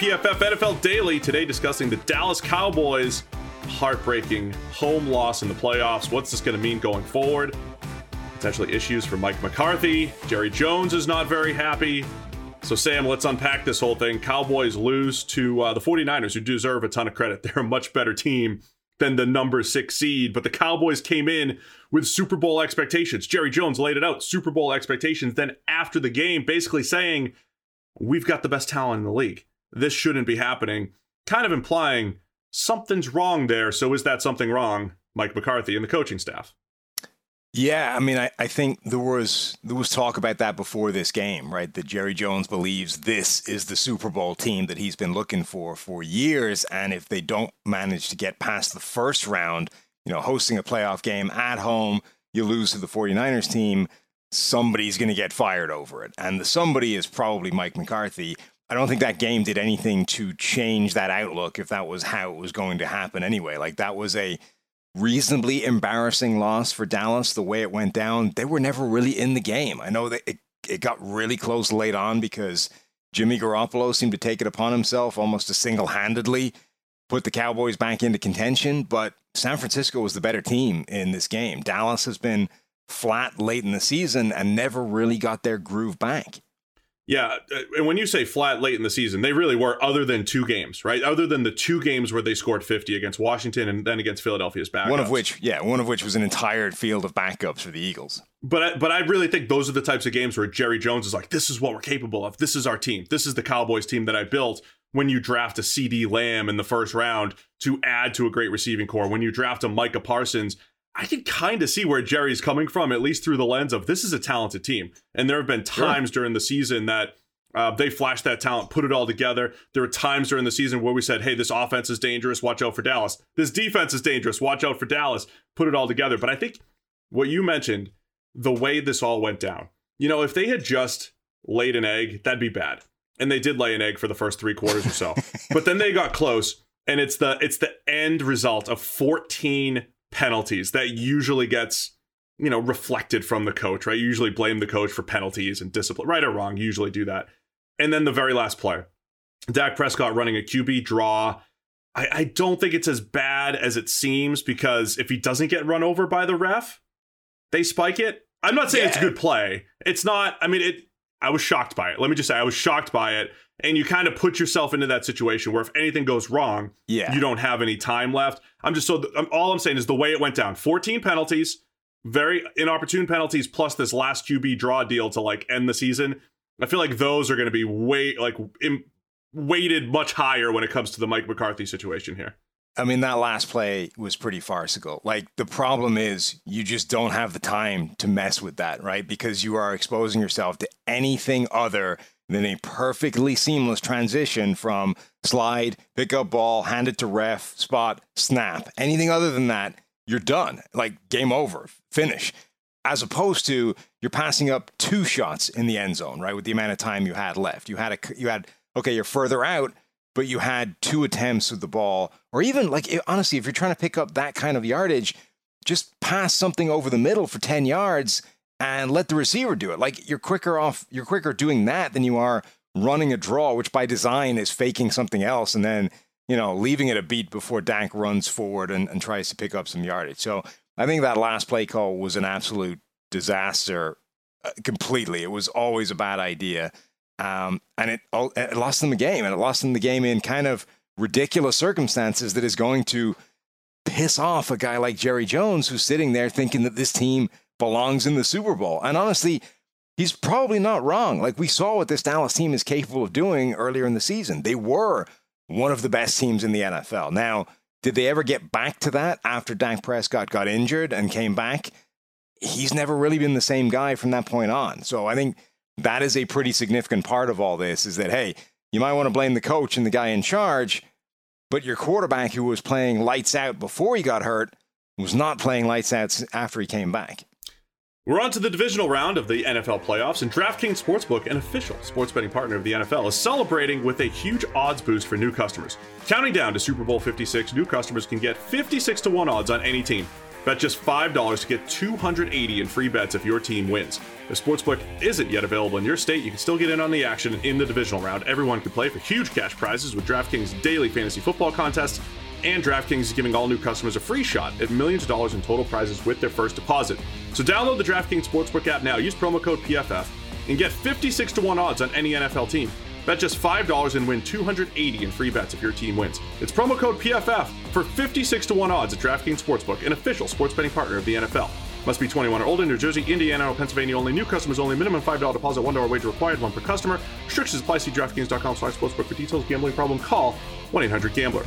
PFF NFL Daily. Today, discussing the Dallas Cowboys' heartbreaking home loss in the playoffs. What's this going to mean going forward? Potentially issues for Mike McCarthy. Jerry Jones is not very happy. So, Sam, let's unpack this whole thing. Cowboys lose to uh, the 49ers, who deserve a ton of credit. They're a much better team than the number six seed, but the Cowboys came in with Super Bowl expectations. Jerry Jones laid it out Super Bowl expectations. Then, after the game, basically saying, We've got the best talent in the league this shouldn't be happening, kind of implying something's wrong there. So is that something wrong, Mike McCarthy and the coaching staff? Yeah, I mean, I, I think there was there was talk about that before this game, right? That Jerry Jones believes this is the Super Bowl team that he's been looking for for years, and if they don't manage to get past the first round, you know, hosting a playoff game at home, you lose to the 49ers team, somebody's going to get fired over it, and the somebody is probably Mike McCarthy. I don't think that game did anything to change that outlook if that was how it was going to happen anyway. Like that was a reasonably embarrassing loss for Dallas the way it went down. They were never really in the game. I know that it, it got really close late on because Jimmy Garoppolo seemed to take it upon himself almost to single handedly put the Cowboys back into contention, but San Francisco was the better team in this game. Dallas has been flat late in the season and never really got their groove back. Yeah, uh, and when you say flat late in the season, they really were, other than two games, right? Other than the two games where they scored 50 against Washington and then against Philadelphia's backups. One of which, yeah, one of which was an entire field of backups for the Eagles. But I, but I really think those are the types of games where Jerry Jones is like, this is what we're capable of. This is our team. This is the Cowboys team that I built. When you draft a CeeDee Lamb in the first round to add to a great receiving corps, when you draft a Micah Parsons I can kind of see where Jerry's coming from, at least through the lens of this is a talented team. And there have been times during the season that uh, they flashed that talent, put it all together. There were times during the season where we said, hey, this offense is dangerous. Watch out for Dallas. This defense is dangerous. Watch out for Dallas. Put it all together. But I think what you mentioned, the way this all went down, you know, if they had just laid an egg, that'd be bad. And they did lay an egg for the first three quarters or so. but then they got close. And it's the it's the end result of 14 penalties that usually gets you know reflected from the coach right? You usually blame the coach for penalties and discipline right or wrong you usually do that. And then the very last play Dak Prescott running a QB draw. I, I don't think it's as bad as it seems because if he doesn't get run over by the ref they spike it. I'm not saying yeah. it's a good play. It's not I mean it I was shocked by it. Let me just say I was shocked by it and you kind of put yourself into that situation where if anything goes wrong, yeah. you don't have any time left. I'm just so all I'm saying is the way it went down 14 penalties, very inopportune penalties, plus this last QB draw deal to like end the season. I feel like those are going to be way like Im- weighted much higher when it comes to the Mike McCarthy situation here. I mean, that last play was pretty farcical. Like, the problem is you just don't have the time to mess with that, right? Because you are exposing yourself to anything other then a perfectly seamless transition from slide, pick up ball, hand it to ref, spot, snap. Anything other than that, you're done. Like game over, finish. As opposed to you're passing up two shots in the end zone, right? With the amount of time you had left, you had a you had okay, you're further out, but you had two attempts with the ball, or even like honestly, if you're trying to pick up that kind of yardage, just pass something over the middle for ten yards and let the receiver do it. Like you're quicker off, you're quicker doing that than you are running a draw, which by design is faking something else and then, you know, leaving it a beat before Dak runs forward and, and tries to pick up some yardage. So I think that last play call was an absolute disaster uh, completely. It was always a bad idea. Um, and it, it lost them the game, and it lost them the game in kind of ridiculous circumstances that is going to piss off a guy like Jerry Jones who's sitting there thinking that this team belongs in the Super Bowl. And honestly, he's probably not wrong. Like we saw what this Dallas team is capable of doing earlier in the season. They were one of the best teams in the NFL. Now, did they ever get back to that after Dak Prescott got injured and came back? He's never really been the same guy from that point on. So I think that is a pretty significant part of all this is that, hey, you might want to blame the coach and the guy in charge, but your quarterback who was playing lights out before he got hurt was not playing lights out after he came back. We're on to the divisional round of the NFL playoffs, and DraftKings Sportsbook, an official sports betting partner of the NFL, is celebrating with a huge odds boost for new customers. Counting down to Super Bowl 56, new customers can get 56 to 1 odds on any team. Bet just $5 to get 280 in free bets if your team wins. If Sportsbook isn't yet available in your state, you can still get in on the action in the divisional round. Everyone can play for huge cash prizes with DraftKings daily fantasy football contests, and DraftKings is giving all new customers a free shot at millions of dollars in total prizes with their first deposit. So download the DraftKings Sportsbook app now. Use promo code PFF and get 56 to 1 odds on any NFL team. Bet just $5 and win 280 in free bets if your team wins. It's promo code PFF for 56 to 1 odds at DraftKings Sportsbook, an official sports betting partner of the NFL. Must be 21 or older. New Jersey, Indiana, or Pennsylvania only. New customers only. Minimum $5 deposit, $1 wager required, one per customer. Restrictions apply. See DraftKings.com slash sportsbook for details. Gambling problem? Call 1-800-GAMBLER.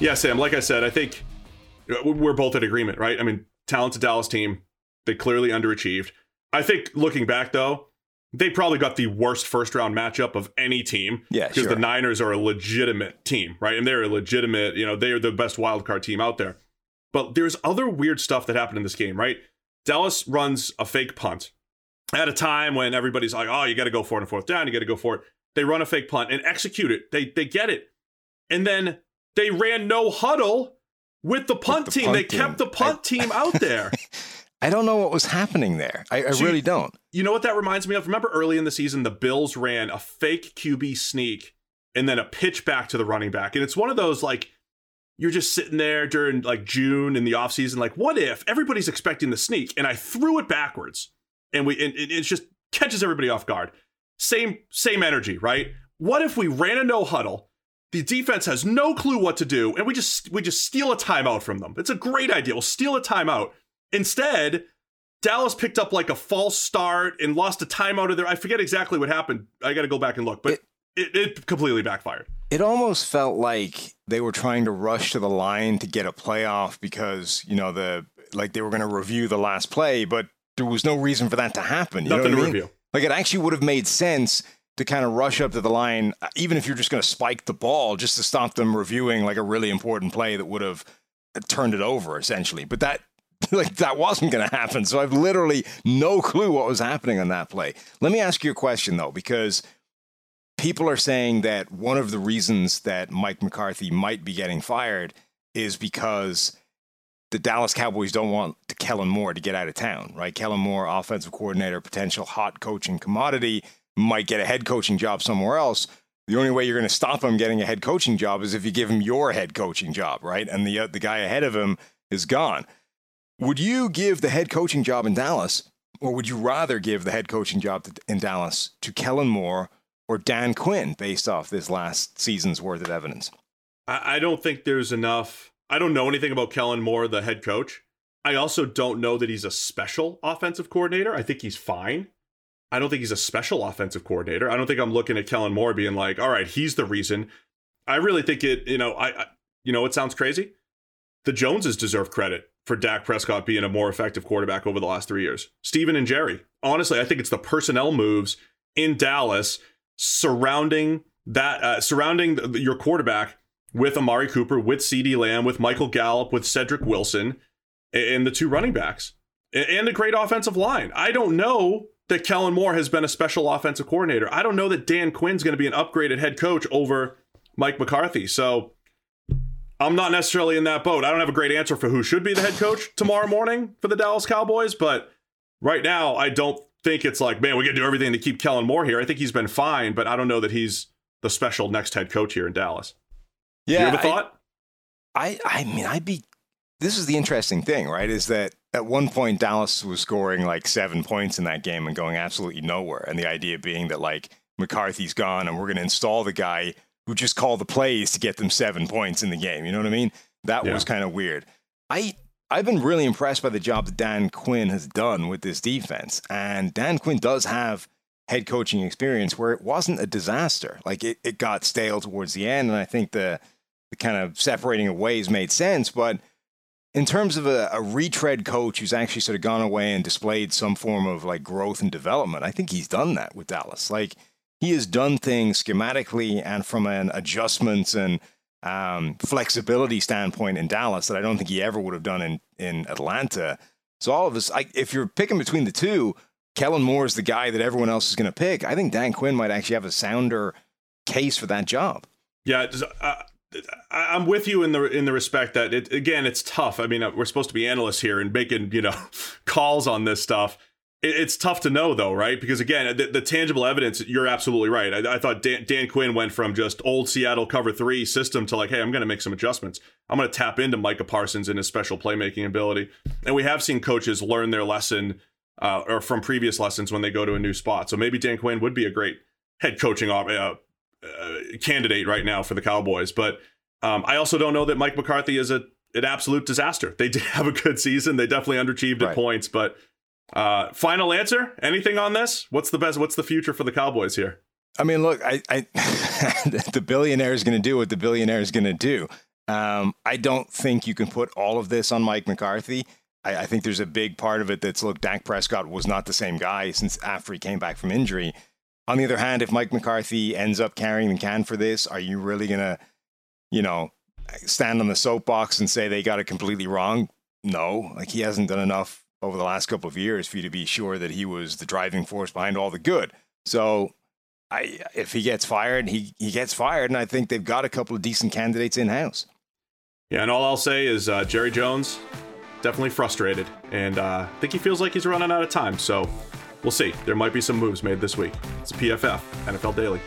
Yeah, Sam, like I said, I think uh, we're both in agreement, right? I mean, talented Dallas team. They clearly underachieved. I think looking back, though, they probably got the worst first round matchup of any team. Yeah, because sure. the Niners are a legitimate team, right? And they're a legitimate, you know, they are the best wild card team out there. But there's other weird stuff that happened in this game, right? Dallas runs a fake punt at a time when everybody's like, "Oh, you got to go for it on fourth down. You got to go for it." They run a fake punt and execute it. They they get it, and then they ran no huddle with the punt With the team. punt they team. kept the punt I- team out there. I don't know what was happening there. I, I So you- really don't. You know what that reminds me of? Remember early in the season, the Bills ran a fake QB sneak and then a pitch back to the running back. And it's one of those like you're just sitting there during like June in the offseason, like, what if everybody's expecting the sneak? And I threw it backwards and we and it, it just catches everybody off guard. Same, same energy, right? What if we ran a no huddle? The defense has no clue what to do, and we just we just steal a timeout from them. It's a great idea. We'll steal a timeout. Instead, Dallas picked up like a false start and lost a timeout of there. I forget exactly what happened. I got to go back and look, but It- it, it, completely backfired. It almost felt like they were trying to rush to the line to get a playoff because, you know, the like they were going to review the last play, but there was no reason for that to happen. You know Nothing what to I mean? review. Like it actually would have made sense to kind of rush up to the line, uh, even if you're just going to spike the ball, just to stop them reviewing like a really important play that would have turned it over essentially. But that like that wasn't going to happen. So I've literally no clue what was happening on that play. Let me ask you a question though, because people are saying that one of the reasons that Mike McCarthy might be getting fired is because the Dallas Cowboys don't want Kellen Moore to get out of town, right? Kellen Moore, offensive coordinator, potential hot coaching commodity, might get a head coaching job somewhere else. The only way you're going to stop him getting a head coaching job is if you give him your head coaching job, right? And the uh, the guy ahead of him is gone. Would you give the head coaching job in Dallas, or would you rather give the head coaching job to, in Dallas to Kellen Moore or Dan Quinn, based off this last season's worth of evidence? I, I don't think there's enough. I don't know anything about Kellen Moore, the head coach. I also don't know that he's a special offensive coordinator. I think he's fine. I don't think he's a special offensive coordinator. I don't think I'm looking at Kellen Moore being like, all right, he's the reason. I really think it, you know, I, I you know, it sounds crazy. The Joneses deserve credit for Dak Prescott being a more effective quarterback over the last three years. Steven and Jerry. Honestly, I think it's the personnel moves in Dallas surrounding that, uh, surrounding the, your quarterback with Amari Cooper, with CeeDee Lamb, with Michael Gallup, with Cedric Wilson, and the two running backs, and a great offensive line. I don't know that Kellen Moore has been a special offensive coordinator. I don't know that Dan Quinn's going to be an upgraded head coach over Mike McCarthy. So I'm not necessarily in that boat. I don't have a great answer for who should be the head coach tomorrow morning for the Dallas Cowboys, but right now I don't think it's like, man, we got to do everything to keep Kellen Moore here. I think he's been fine, but I don't know that he's the special next head coach here in Dallas. Yeah. You have a thought? I, I mean, I'd be. This is the interesting thing, right? Is that at one point Dallas was scoring like seven points in that game and going absolutely nowhere, and the idea being that like McCarthy's gone and we're going to install the guy who just called the plays to get them seven points in the game. You know what I mean? That Yeah. was kind of weird. I I've been really impressed by the job that Dan Quinn has done with this defense, and Dan Quinn does have head coaching experience where it wasn't a disaster. Like it, it got stale towards the end, and I think the the kind of separating of ways made sense. But in terms of a, a retread coach who's actually sort of gone away and displayed some form of like growth and development, I think he's done that with Dallas. Like he has done things schematically and from an adjustments and um, flexibility standpoint in Dallas that I don't think he ever would have done in, in Atlanta. So all of us, if you're picking between the two, Kellen Moore is the guy that everyone else is going to pick. I think Dan Quinn might actually have a sounder case for that job. Yeah, just, uh, I'm with you in the in the respect that it again it's tough. I mean, uh, we're supposed to be analysts here and making you know calls on this stuff. it's tough to know though, right? Because again, the, the tangible evidence, you're absolutely right. I, I thought Dan, Dan, Quinn went from just old Seattle cover three system to like, hey, I'm going to make some adjustments. I'm going to tap into Micah Parsons and his special playmaking ability. And we have seen coaches learn their lesson uh, or from previous lessons when they go to a new spot. So maybe Dan Quinn would be a great head coaching uh, uh, candidate right now for the Cowboys. But um, I also don't know that Mike McCarthy is a an absolute disaster. They did have a good season. They definitely underachieved right. at points, but uh, final answer? Anything on this? What's the best? What's the future for the Cowboys here? I mean, look, I, I the billionaire is going to do what the billionaire is going to do. Um, I don't think you can put all of this on Mike McCarthy. I, I, think there's a big part of it that's look, Dak Prescott was not the same guy since after he came back from injury. On the other hand, if Mike McCarthy ends up carrying the can for this, are you really going to, you know, stand on the soapbox and say they got it completely wrong? No, like he hasn't done enough over the last couple of years for you to be sure that he was the driving force behind all the good. So I, if he gets fired, he, he gets fired. And I think they've got a couple of decent candidates in house. Yeah. And all I'll say is uh, Jerry Jones, definitely frustrated. And uh, I think he feels like he's running out of time. So we'll see. There might be some moves made this week. It's PFF, NFL Daily.